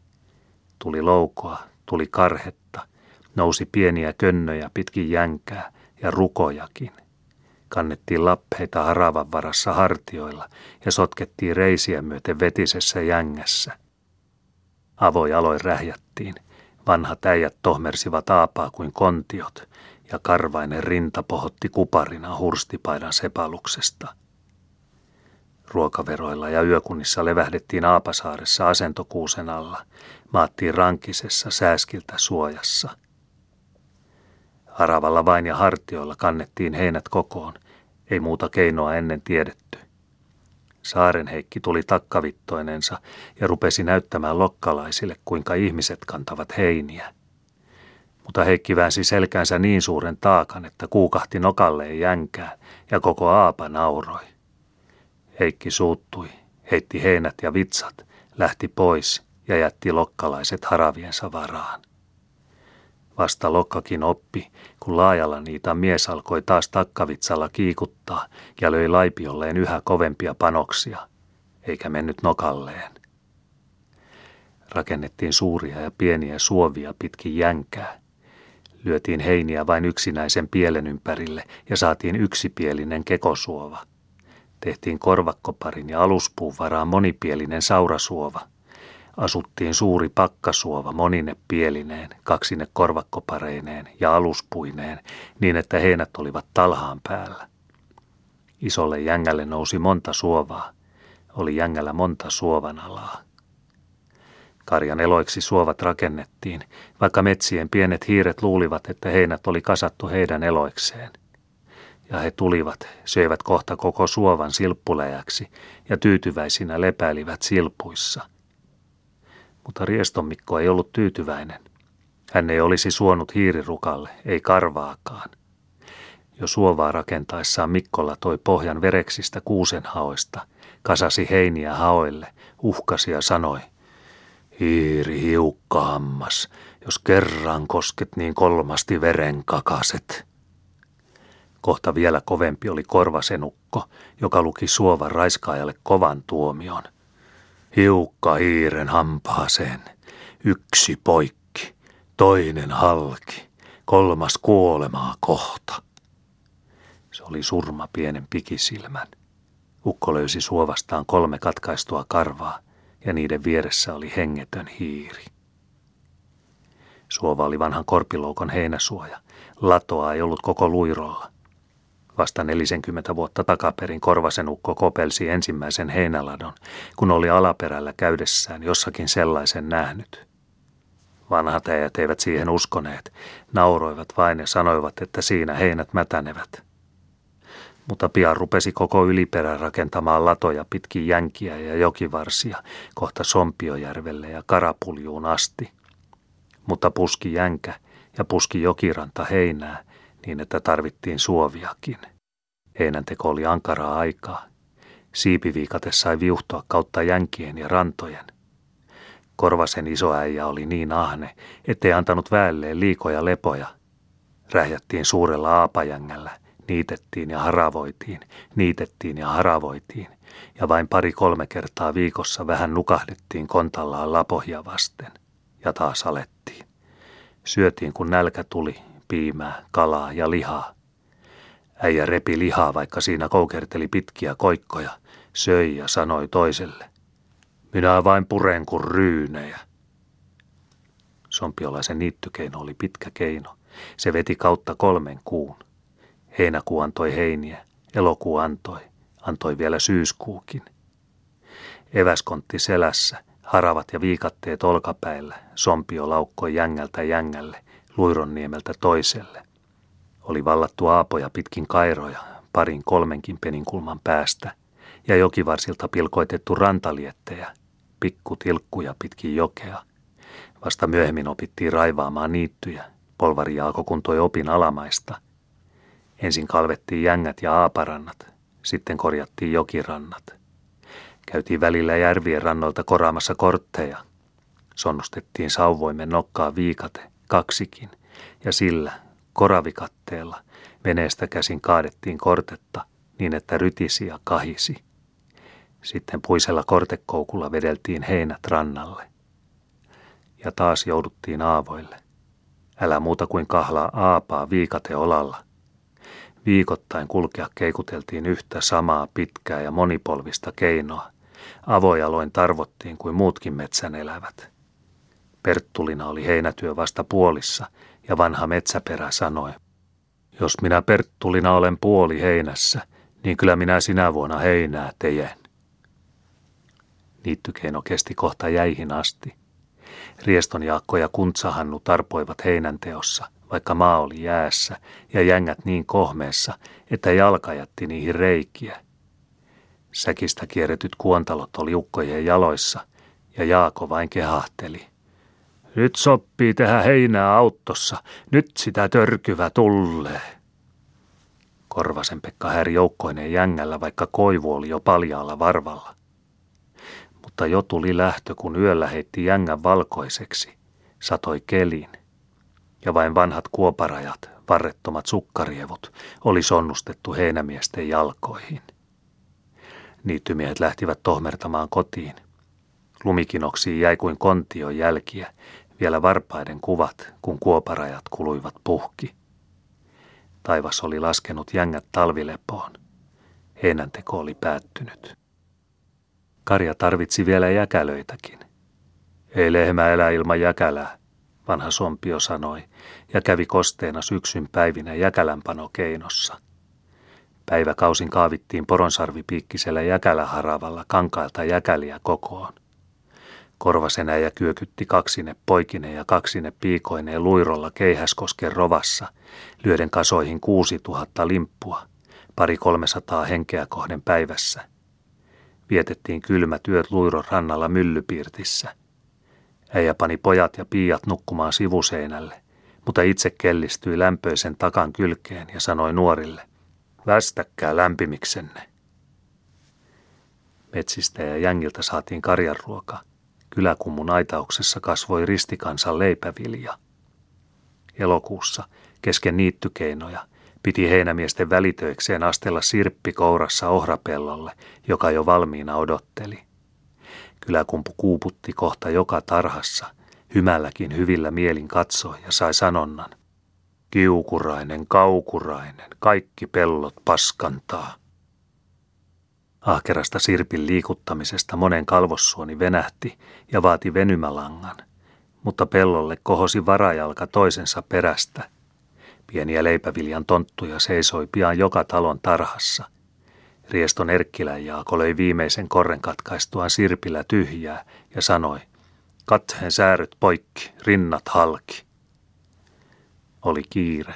Tuli loukoa, tuli karhetta, nousi pieniä könnöjä pitkin jänkää ja rukojakin. Kannettiin lappeita haravan varassa hartioilla ja sotkettiin reisiä myöten vetisessä jängässä. Avojaloin rähjättiin. Vanhat äijät tohmersivat aapaa kuin kontiot ja karvainen rinta pohotti kuparina hurstipaidan sepaluksesta. Ruokaveroilla ja yökunnissa levähdettiin Aapasaaressa asentokuusen alla, maattiin rankisessa sääskiltä suojassa. Haravalla vain ja hartioilla kannettiin heinät kokoon, ei muuta keinoa ennen tiedetty. Saaren Heikki tuli takkavittoinensa ja rupesi näyttämään lokkalaisille, kuinka ihmiset kantavat heiniä. Mutta Heikki väänsi selkänsä niin suuren taakan, että kuukahti nokalleen jänkää ja koko aapa nauroi. Heikki suuttui, heitti heinät ja vitsat, lähti pois ja jätti lokkalaiset haraviensa varaan. Vasta Lokkakin oppi, kun laajalla niitä mies alkoi taas takkavitsalla kiikuttaa ja löi laipiolleen yhä kovempia panoksia, eikä mennyt nokalleen. Rakennettiin suuria ja pieniä suovia pitkin jänkää. Lyötiin heiniä vain yksinäisen pielen ympärille ja saatiin yksipielinen kekosuova. Tehtiin korvakkoparin ja aluspuun varaan monipielinen saurasuova – asuttiin suuri pakkasuova monine pielineen, kaksine korvakkopareineen ja aluspuineen, niin että heinät olivat talhaan päällä. Isolle jängälle nousi monta suovaa. Oli jängällä monta suovan alaa. Karjan eloiksi suovat rakennettiin, vaikka metsien pienet hiiret luulivat, että heinät oli kasattu heidän eloikseen. Ja he tulivat, söivät kohta koko suovan silppuläjäksi ja tyytyväisinä lepäilivät silpuissa – mutta Rieston Mikko ei ollut tyytyväinen. Hän ei olisi suonut hiirirukalle, ei karvaakaan. Jo suovaa rakentaessaan Mikkola toi pohjan vereksistä kuusenhaoista, kasasi heiniä haoille, uhkasi ja sanoi, Hiiri hiukka hammas, jos kerran kosket niin kolmasti veren kakaset. Kohta vielä kovempi oli korvasenukko, joka luki suovan raiskaajalle kovan tuomion – Hiukka hiiren hampaaseen, yksi poikki, toinen halki, kolmas kuolemaa kohta. Se oli surma pienen pikisilmän. Ukko löysi suovastaan kolme katkaistua karvaa ja niiden vieressä oli hengetön hiiri. Suova oli vanhan korpiloukon heinäsuoja. Latoa ei ollut koko luirolla. Vasta 40 vuotta takaperin Korvasen ukko kopelsi ensimmäisen heinäladon, kun oli alaperällä käydessään jossakin sellaisen nähnyt. Vanhat äijät eivät siihen uskoneet, nauroivat vain ja sanoivat, että siinä heinät mätänevät. Mutta pian rupesi koko yliperä rakentamaan latoja pitkin jänkiä ja jokivarsia, kohta Sompiojärvelle ja Karapuljuun asti. Mutta puski jänkä ja puski jokiranta heinää, niin että tarvittiin suoviakin. Heinänteko oli ankaraa aikaa. Siipiviikate sai viuhtoa kautta jänkien ja rantojen. Korvasen isoäijä oli niin ahne, ettei antanut väelleen liikoja lepoja. Rähjättiin suurella aapajängällä, niitettiin ja haravoitiin, niitettiin ja haravoitiin, ja vain pari-kolme kertaa viikossa vähän nukahdettiin kontallaan lapohja vasten, ja taas alettiin. Syötiin kun nälkä tuli piimää, kalaa ja lihaa. Äijä repi lihaa, vaikka siinä koukerteli pitkiä koikkoja, söi ja sanoi toiselle. Minä vain puren kuin ryynejä. Sompiolaisen niittykeino oli pitkä keino. Se veti kautta kolmen kuun. Heinäkuu antoi heiniä, elokuu antoi, antoi vielä syyskuukin. Eväskontti selässä, haravat ja viikatteet olkapäillä, sompio laukkoi jängältä jängälle, Luironniemeltä toiselle. Oli vallattu aapoja pitkin kairoja, parin kolmenkin peninkulman päästä, ja jokivarsilta pilkoitettu rantaliettejä, pikkutilkkuja pitkin jokea. Vasta myöhemmin opittiin raivaamaan niittyjä. Polvari Jaako kuntoi opin alamaista. Ensin kalvettiin jängät ja aaparannat, sitten korjattiin jokirannat. Käytiin välillä järvien rannoilta koraamassa kortteja. Sonnustettiin sauvoimen nokkaa viikate, kaksikin, ja sillä, koravikatteella, veneestä käsin kaadettiin kortetta niin, että rytisi ja kahisi. Sitten puisella kortekoukulla vedeltiin heinät rannalle. Ja taas jouduttiin aavoille. Älä muuta kuin kahlaa aapaa viikate olalla. Viikoittain kulkea keikuteltiin yhtä samaa pitkää ja monipolvista keinoa. Avojaloin tarvottiin kuin muutkin metsän elävät. Perttulina oli heinätyö vasta puolissa ja vanha metsäperä sanoi, jos minä Perttulina olen puoli heinässä, niin kyllä minä sinä vuonna heinää tejen. Niittykeino kesti kohta jäihin asti. Rieston Jaakko ja Kuntsahannu tarpoivat heinänteossa, vaikka maa oli jäässä ja jängät niin kohmeessa, että jalka jätti niihin reikiä. Säkistä kierretyt kuontalot oli ukkojen jaloissa, ja Jaako vain kehahteli. Nyt soppii tehdä heinää autossa, nyt sitä törkyvä tulee. Korvasen Pekka häiri joukkoineen jängällä, vaikka koivu oli jo paljaalla varvalla mutta jo tuli lähtö, kun yöllä heitti jängän valkoiseksi, satoi kelin. Ja vain vanhat kuoparajat, varrettomat sukkarievut, oli sonnustettu heinämiesten jalkoihin. Niittymiehet lähtivät tohmertamaan kotiin. Lumikinoksiin jäi kuin kontion jälkiä, vielä varpaiden kuvat, kun kuoparajat kuluivat puhki. Taivas oli laskenut jängät talvilepoon. Heinänteko oli päättynyt. Karja tarvitsi vielä jäkälöitäkin. Ei lehmä elä ilman jäkälää, vanha sompio sanoi, ja kävi kosteena syksyn päivinä jäkälänpano keinossa. Päiväkausin kaavittiin poronsarvipiikkisellä jäkäläharavalla kankailta jäkäliä kokoon. Korvasenä ja kyökytti kaksine poikine ja kaksine piikoineen luirolla Keihäskosken rovassa, lyöden kasoihin kuusi tuhatta limppua, pari kolmesataa henkeä kohden päivässä – vietettiin kylmät yöt Luiron rannalla myllypiirtissä. Äijä pani pojat ja piiat nukkumaan sivuseinälle, mutta itse kellistyi lämpöisen takan kylkeen ja sanoi nuorille, västäkkää lämpimiksenne. Metsistä ja jängiltä saatiin karjanruoka. Kyläkummun aitauksessa kasvoi ristikansan leipävilja. Elokuussa, kesken niittykeinoja, Piti heinämiesten välitöikseen astella sirppi kourassa ohrapellolle, joka jo valmiina odotteli. Kyläkumpu kuuputti kohta joka tarhassa, hymälläkin hyvillä mielin katsoi ja sai sanonnan. Kiukurainen, kaukurainen, kaikki pellot paskantaa. Ahkerasta sirpin liikuttamisesta monen kalvossuoni venähti ja vaati venymälangan, mutta pellolle kohosi varajalka toisensa perästä – Pieniä leipäviljan tonttuja seisoi pian joka talon tarhassa. Rieston Erkkilän Jaako löi viimeisen korren katkaistuaan sirpillä tyhjää ja sanoi, katheen sääryt poikki, rinnat halki. Oli kiire.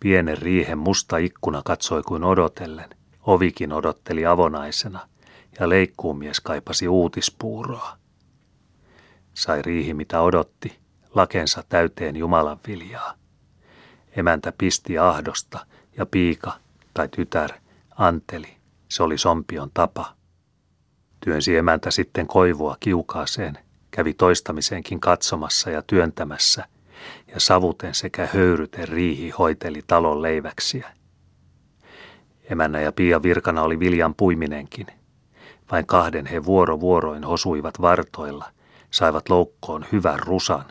Pienen riihen musta ikkuna katsoi kuin odotellen. Ovikin odotteli avonaisena ja leikkuumies kaipasi uutispuuroa. Sai riihi mitä odotti, lakensa täyteen Jumalan viljaa. Emäntä pisti ahdosta ja piika tai tytär anteli. Se oli sompion tapa. Työnsi emäntä sitten koivua kiukaaseen, kävi toistamiseenkin katsomassa ja työntämässä, ja savuten sekä höyryten riihi hoiteli talon leiväksiä. Emännä ja Pia virkana oli viljan puiminenkin. Vain kahden he vuoro vuoroin hosuivat vartoilla, saivat loukkoon hyvän rusan,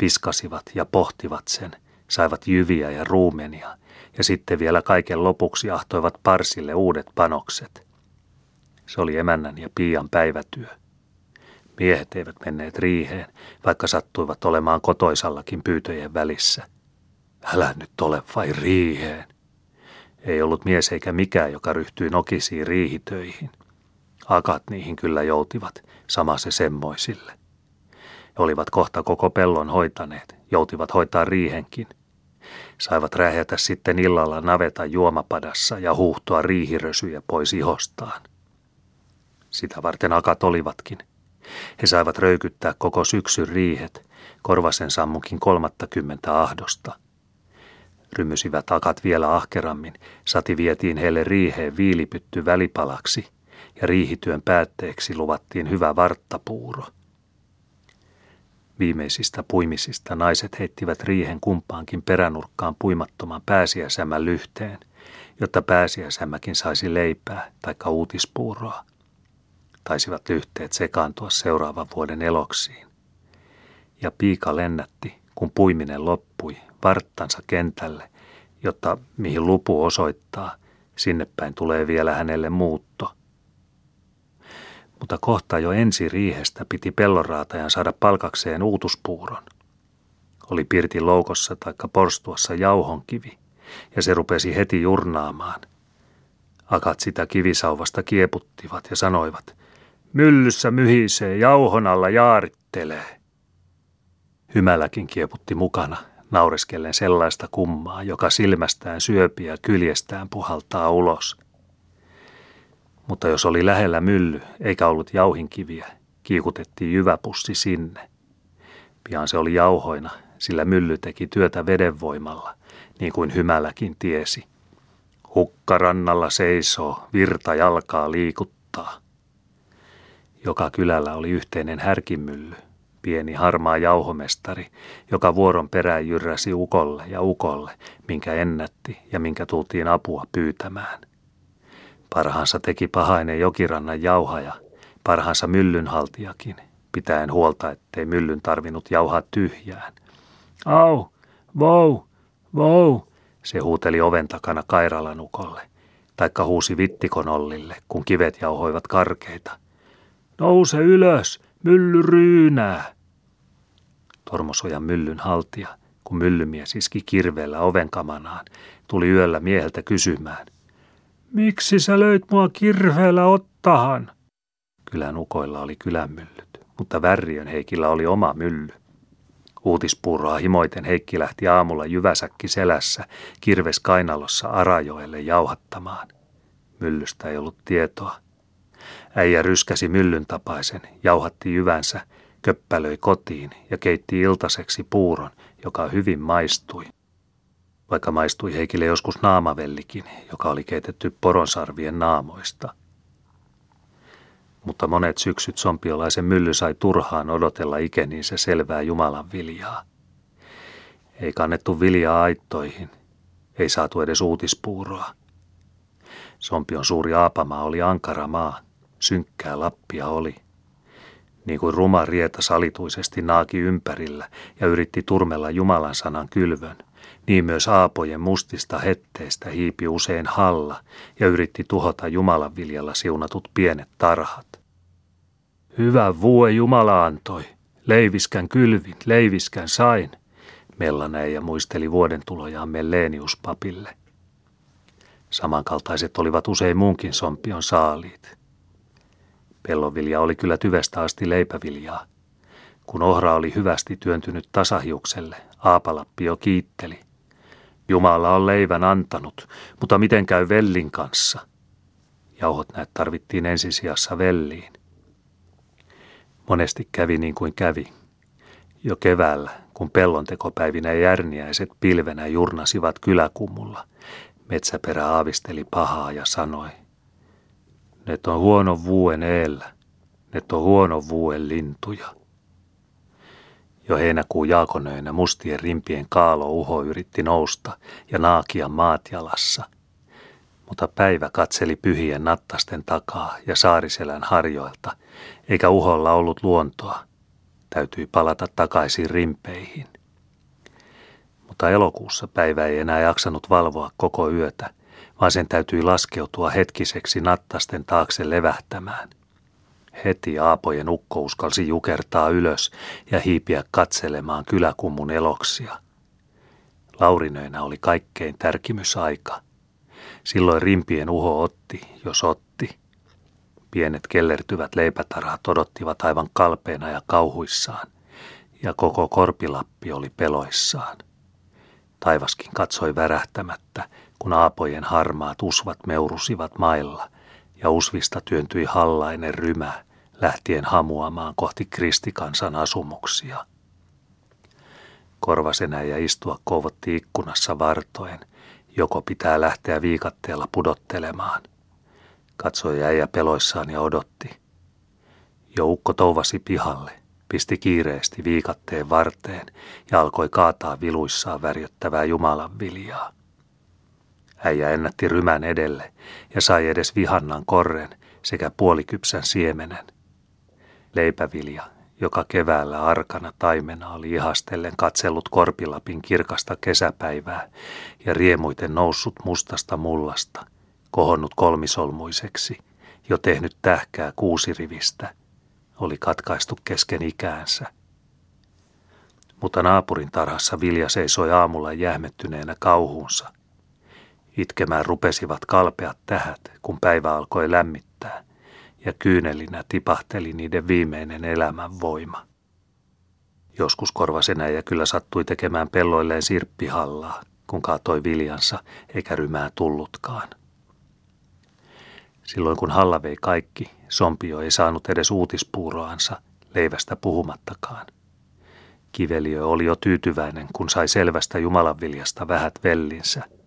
viskasivat ja pohtivat sen, saivat jyviä ja ruumenia ja sitten vielä kaiken lopuksi ahtoivat parsille uudet panokset. Se oli emännän ja piian päivätyö. Miehet eivät menneet riiheen, vaikka sattuivat olemaan kotoisallakin pyytöjen välissä. Älä nyt ole vain riiheen. Ei ollut mies eikä mikään, joka ryhtyi nokisiin riihitöihin. Akat niihin kyllä joutivat, sama se semmoisille. Olivat kohta koko pellon hoitaneet, joutivat hoitaa riihenkin – Saivat räjätä sitten illalla naveta juomapadassa ja huuhtoa riihirösyjä pois ihostaan. Sitä varten akat olivatkin. He saivat röykyttää koko syksyn riihet, korvasen sammukin kolmattakymmentä ahdosta. Rymysivät akat vielä ahkerammin, sati vietiin heille riiheen viilipytty välipalaksi, ja riihityön päätteeksi luvattiin hyvä varttapuuro. Viimeisistä puimisista naiset heittivät riihen kumpaankin peränurkkaan puimattoman pääsiäsämän lyhteen, jotta pääsiäisämäkin saisi leipää tai uutispuuroa. Taisivat lyhteet sekaantua seuraavan vuoden eloksiin. Ja piika lennätti, kun puiminen loppui, varttansa kentälle, jotta mihin lupu osoittaa, sinne päin tulee vielä hänelle muutto – mutta kohta jo ensi riihestä piti pellonraatajan saada palkakseen uutuspuuron. Oli pirtin loukossa taikka porstuassa jauhonkivi, ja se rupesi heti jurnaamaan. Akat sitä kivisauvasta kieputtivat ja sanoivat, myllyssä myhisee, jauhon alla jaarittelee. Hymäläkin kieputti mukana, naureskellen sellaista kummaa, joka silmästään syöpiä ja kyljestään puhaltaa ulos – mutta jos oli lähellä mylly eikä ollut jauhinkiviä, kiikutettiin jyväpussi sinne. Pian se oli jauhoina, sillä mylly teki työtä vedenvoimalla, niin kuin Hymäläkin tiesi. Hukkarannalla seisoo, virta jalkaa liikuttaa. Joka kylällä oli yhteinen härkimylly, pieni harmaa jauhomestari, joka vuoron perään jyrräsi ukolle ja ukolle, minkä ennätti ja minkä tultiin apua pyytämään. Parhaansa teki pahainen jokirannan jauhaja, parhaansa myllynhaltijakin, pitäen huolta, ettei myllyn tarvinnut jauhaa tyhjään. Au, vou, vou, se huuteli oven takana Kairalan ukolle, taikka huusi vittikonollille, kun kivet jauhoivat karkeita. Nouse ylös, mylly ryynää. Tormosojan myllyn haltija, kun myllymies iski kirveellä ovenkamanaan, tuli yöllä mieheltä kysymään – Miksi sä löit mua kirveellä ottahan? Kylän ukoilla oli kylämyllyt, mutta Värriön Heikillä oli oma mylly. Uutispuuroa himoiten Heikki lähti aamulla jyväsäkki selässä kirves kainalossa Arajoelle jauhattamaan. Myllystä ei ollut tietoa. Äijä ryskäsi myllyn tapaisen, jauhatti jyvänsä, köppälöi kotiin ja keitti iltaseksi puuron, joka hyvin maistui vaikka maistui Heikille joskus naamavellikin, joka oli keitetty poronsarvien naamoista. Mutta monet syksyt sompiolaisen mylly sai turhaan odotella ikeniinsä selvää Jumalan viljaa. Ei kannettu viljaa aittoihin, ei saatu edes uutispuuroa. Sompion suuri aapamaa oli ankara maa, synkkää lappia oli. Niin kuin ruma rieta salituisesti naaki ympärillä ja yritti turmella Jumalan sanan kylvön – niin myös aapojen mustista hetteistä hiipi usein halla ja yritti tuhota Jumalan viljalla siunatut pienet tarhat. Hyvä vuo Jumala antoi, leiviskän kylvin, leiviskän sain, ja muisteli vuoden tulojaan Melleniuspapille. Samankaltaiset olivat usein muunkin sompion saaliit. Pellonvilja oli kyllä tyvestä asti leipäviljaa. Kun ohra oli hyvästi työntynyt tasahiukselle, Aapalappi jo kiitteli – Jumala on leivän antanut, mutta miten käy vellin kanssa? Jauhot näet tarvittiin ensisijassa velliin. Monesti kävi niin kuin kävi. Jo keväällä, kun pellontekopäivinä järniäiset pilvenä jurnasivat kyläkummulla, metsäperä aavisteli pahaa ja sanoi, Net on huono vuuen eellä, net on huono vuuen lintuja. Jo heinäkuun jaakonöinä mustien rimpien kaalo uho yritti nousta ja naakia maat jalassa. Mutta päivä katseli pyhien nattasten takaa ja saariselän harjoilta, eikä uholla ollut luontoa. Täytyi palata takaisin rimpeihin. Mutta elokuussa päivä ei enää jaksanut valvoa koko yötä, vaan sen täytyi laskeutua hetkiseksi nattasten taakse levähtämään – Heti Aapojen ukko uskalsi jukertaa ylös ja hiipiä katselemaan kyläkummun eloksia. Laurinöinä oli kaikkein tärkimysaika. Silloin rimpien uho otti, jos otti. Pienet kellertyvät leipätarhat odottivat aivan kalpeena ja kauhuissaan, ja koko korpilappi oli peloissaan. Taivaskin katsoi värähtämättä, kun aapojen harmaat usvat meurusivat mailla – ja usvista työntyi hallainen rymä lähtien hamuamaan kohti kristikansan asumuksia. ja istua kovotti ikkunassa vartoen, joko pitää lähteä viikatteella pudottelemaan. Katsoi äijä peloissaan ja odotti. Joukko touvasi pihalle, pisti kiireesti viikatteen varteen ja alkoi kaataa viluissaan värjöttävää Jumalan viljaa. Äijä ennätti rymän edelle ja sai edes vihannan korren sekä puolikypsän siemenen. Leipävilja, joka keväällä arkana taimena oli ihastellen katsellut Korpilapin kirkasta kesäpäivää ja riemuiten noussut mustasta mullasta, kohonnut kolmisolmuiseksi, jo tehnyt tähkää kuusirivistä, oli katkaistu kesken ikäänsä. Mutta naapurin tarhassa vilja seisoi aamulla jähmettyneenä kauhuunsa – Itkemään rupesivat kalpeat tähät, kun päivä alkoi lämmittää, ja kyynelinä tipahteli niiden viimeinen elämän voima. Joskus korvasenäjä kyllä sattui tekemään pelloilleen sirppihallaa, kun kaatoi viljansa, eikä rymää tullutkaan. Silloin kun Halla vei kaikki, Sompio ei saanut edes uutispuuroansa, leivästä puhumattakaan. Kiveliö oli jo tyytyväinen, kun sai selvästä Jumalanviljasta vähät vellinsä –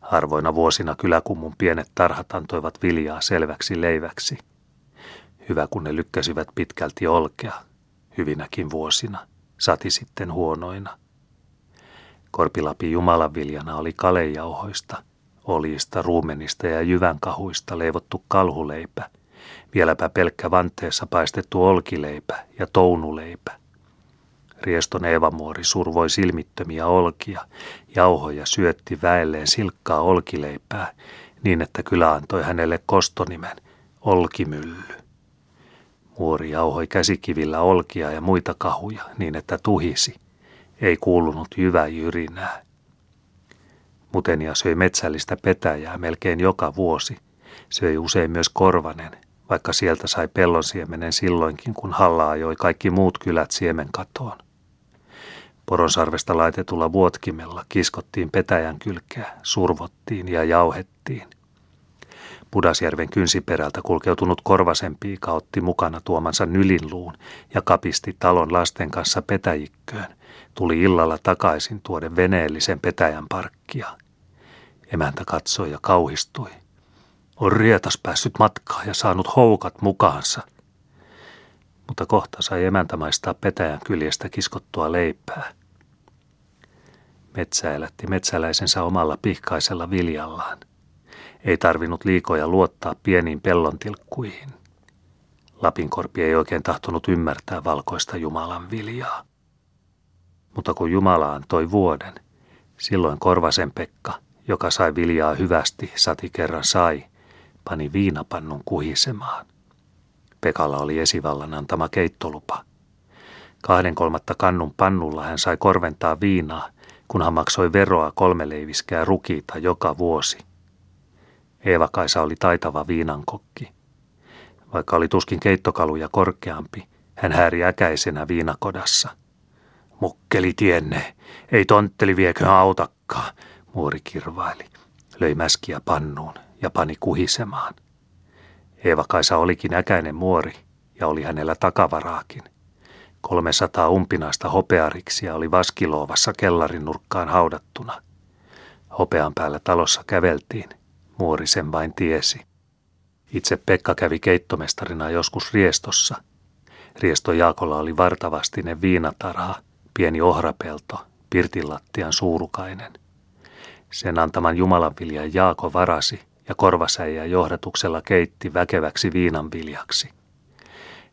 Harvoina vuosina kyläkummun pienet tarhat antoivat viljaa selväksi leiväksi. Hyvä kun ne lykkäsivät pitkälti olkea, hyvinäkin vuosina, sati sitten huonoina. Korpilapi Jumalan viljana oli kalejauhoista, oliista, ruumenista ja jyvänkahuista leivottu kalhuleipä, vieläpä pelkkä vanteessa paistettu olkileipä ja tounuleipä. Rieston Eevamuori survoi silmittömiä olkia, jauhoja syötti väelleen silkkaa olkileipää, niin että kylä antoi hänelle kostonimen Olkimylly. Muori jauhoi käsikivillä olkia ja muita kahuja niin, että tuhisi. Ei kuulunut jyvä jyrinää. Mutenia söi metsällistä petäjää melkein joka vuosi. Söi usein myös korvanen, vaikka sieltä sai pellonsiemenen silloinkin, kun Halla ajoi kaikki muut kylät siemenkatoon. Poronsarvesta laitetulla vuotkimella kiskottiin petäjän kylkeä, survottiin ja jauhettiin. Pudasjärven kynsiperältä kulkeutunut korvasen piika otti mukana tuomansa nylinluun ja kapisti talon lasten kanssa petäjikköön. Tuli illalla takaisin tuoden veneellisen petäjän parkkia. Emäntä katsoi ja kauhistui. On rietas päässyt matkaan ja saanut houkat mukaansa. Mutta kohta sai emäntä maistaa petäjän kyljestä kiskottua leipää – Metsä elätti metsäläisensä omalla pihkaisella viljallaan. Ei tarvinnut liikoja luottaa pieniin pellontilkkuihin. Lapinkorpi ei oikein tahtonut ymmärtää valkoista Jumalan viljaa. Mutta kun Jumala antoi vuoden, silloin Korvasen Pekka, joka sai viljaa hyvästi, sati kerran sai, pani viinapannun kuhisemaan. Pekalla oli esivallan antama keittolupa. Kahden kolmatta kannun pannulla hän sai korventaa viinaa kunhan maksoi veroa kolme leiviskää rukiita joka vuosi. Eeva-Kaisa oli taitava viinankokki. Vaikka oli tuskin keittokaluja korkeampi, hän hääri äkäisenä viinakodassa. Mukkeli tienne, ei tontteli viekö autakkaa, muori kirvaili. Löi mäskiä pannuun ja pani kuhisemaan. Eeva-Kaisa olikin äkäinen muori ja oli hänellä takavaraakin – 300 umpinaista hopeariksia oli vaskiloovassa kellarin nurkkaan haudattuna. Hopean päällä talossa käveltiin, muori sen vain tiesi. Itse Pekka kävi keittomestarina joskus Riestossa. Riesto Jaakolla oli vartavastinen viinatarha, pieni ohrapelto, pirtilattian suurukainen. Sen antaman jumalanviljan Jaako varasi ja korvasäijä johdatuksella keitti väkeväksi viinanviljaksi.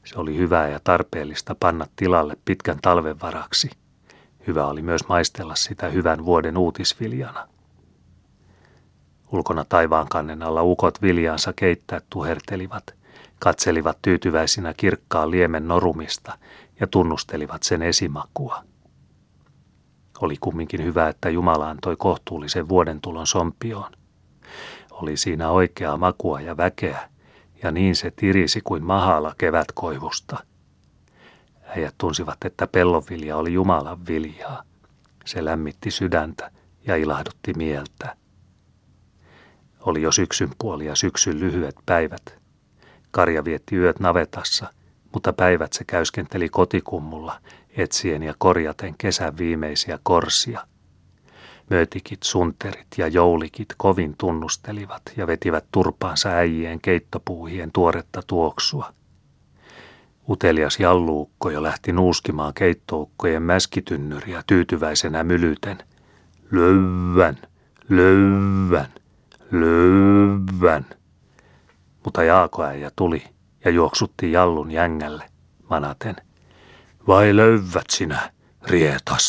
Se oli hyvää ja tarpeellista panna tilalle pitkän talven varaksi. Hyvä oli myös maistella sitä hyvän vuoden uutisviljana. Ulkona taivaan alla ukot viljaansa keittää tuhertelivat, katselivat tyytyväisinä kirkkaan liemen norumista ja tunnustelivat sen esimakua. Oli kumminkin hyvä, että Jumala antoi kohtuullisen vuoden tulon sompioon. Oli siinä oikeaa makua ja väkeä, ja niin se tirisi kuin mahalla kevätkoivusta. Äijät tunsivat, että pellonvilja oli Jumalan viljaa. Se lämmitti sydäntä ja ilahdutti mieltä. Oli jo syksyn puoli ja syksyn lyhyet päivät. Karja vietti yöt navetassa, mutta päivät se käyskenteli kotikummulla, etsien ja korjaten kesän viimeisiä korsia. Möötikit, sunterit ja joulikit kovin tunnustelivat ja vetivät turpaansa äijien keittopuuhien tuoretta tuoksua. Utelias jalluukko jo lähti nuuskimaan keittoukkojen mäskitynnyriä tyytyväisenä mylyten. Lövvän, lövvän, lövvän. Mutta Jaakoäijä tuli ja juoksutti jallun jängälle, manaten. Vai lövvät sinä, rietas?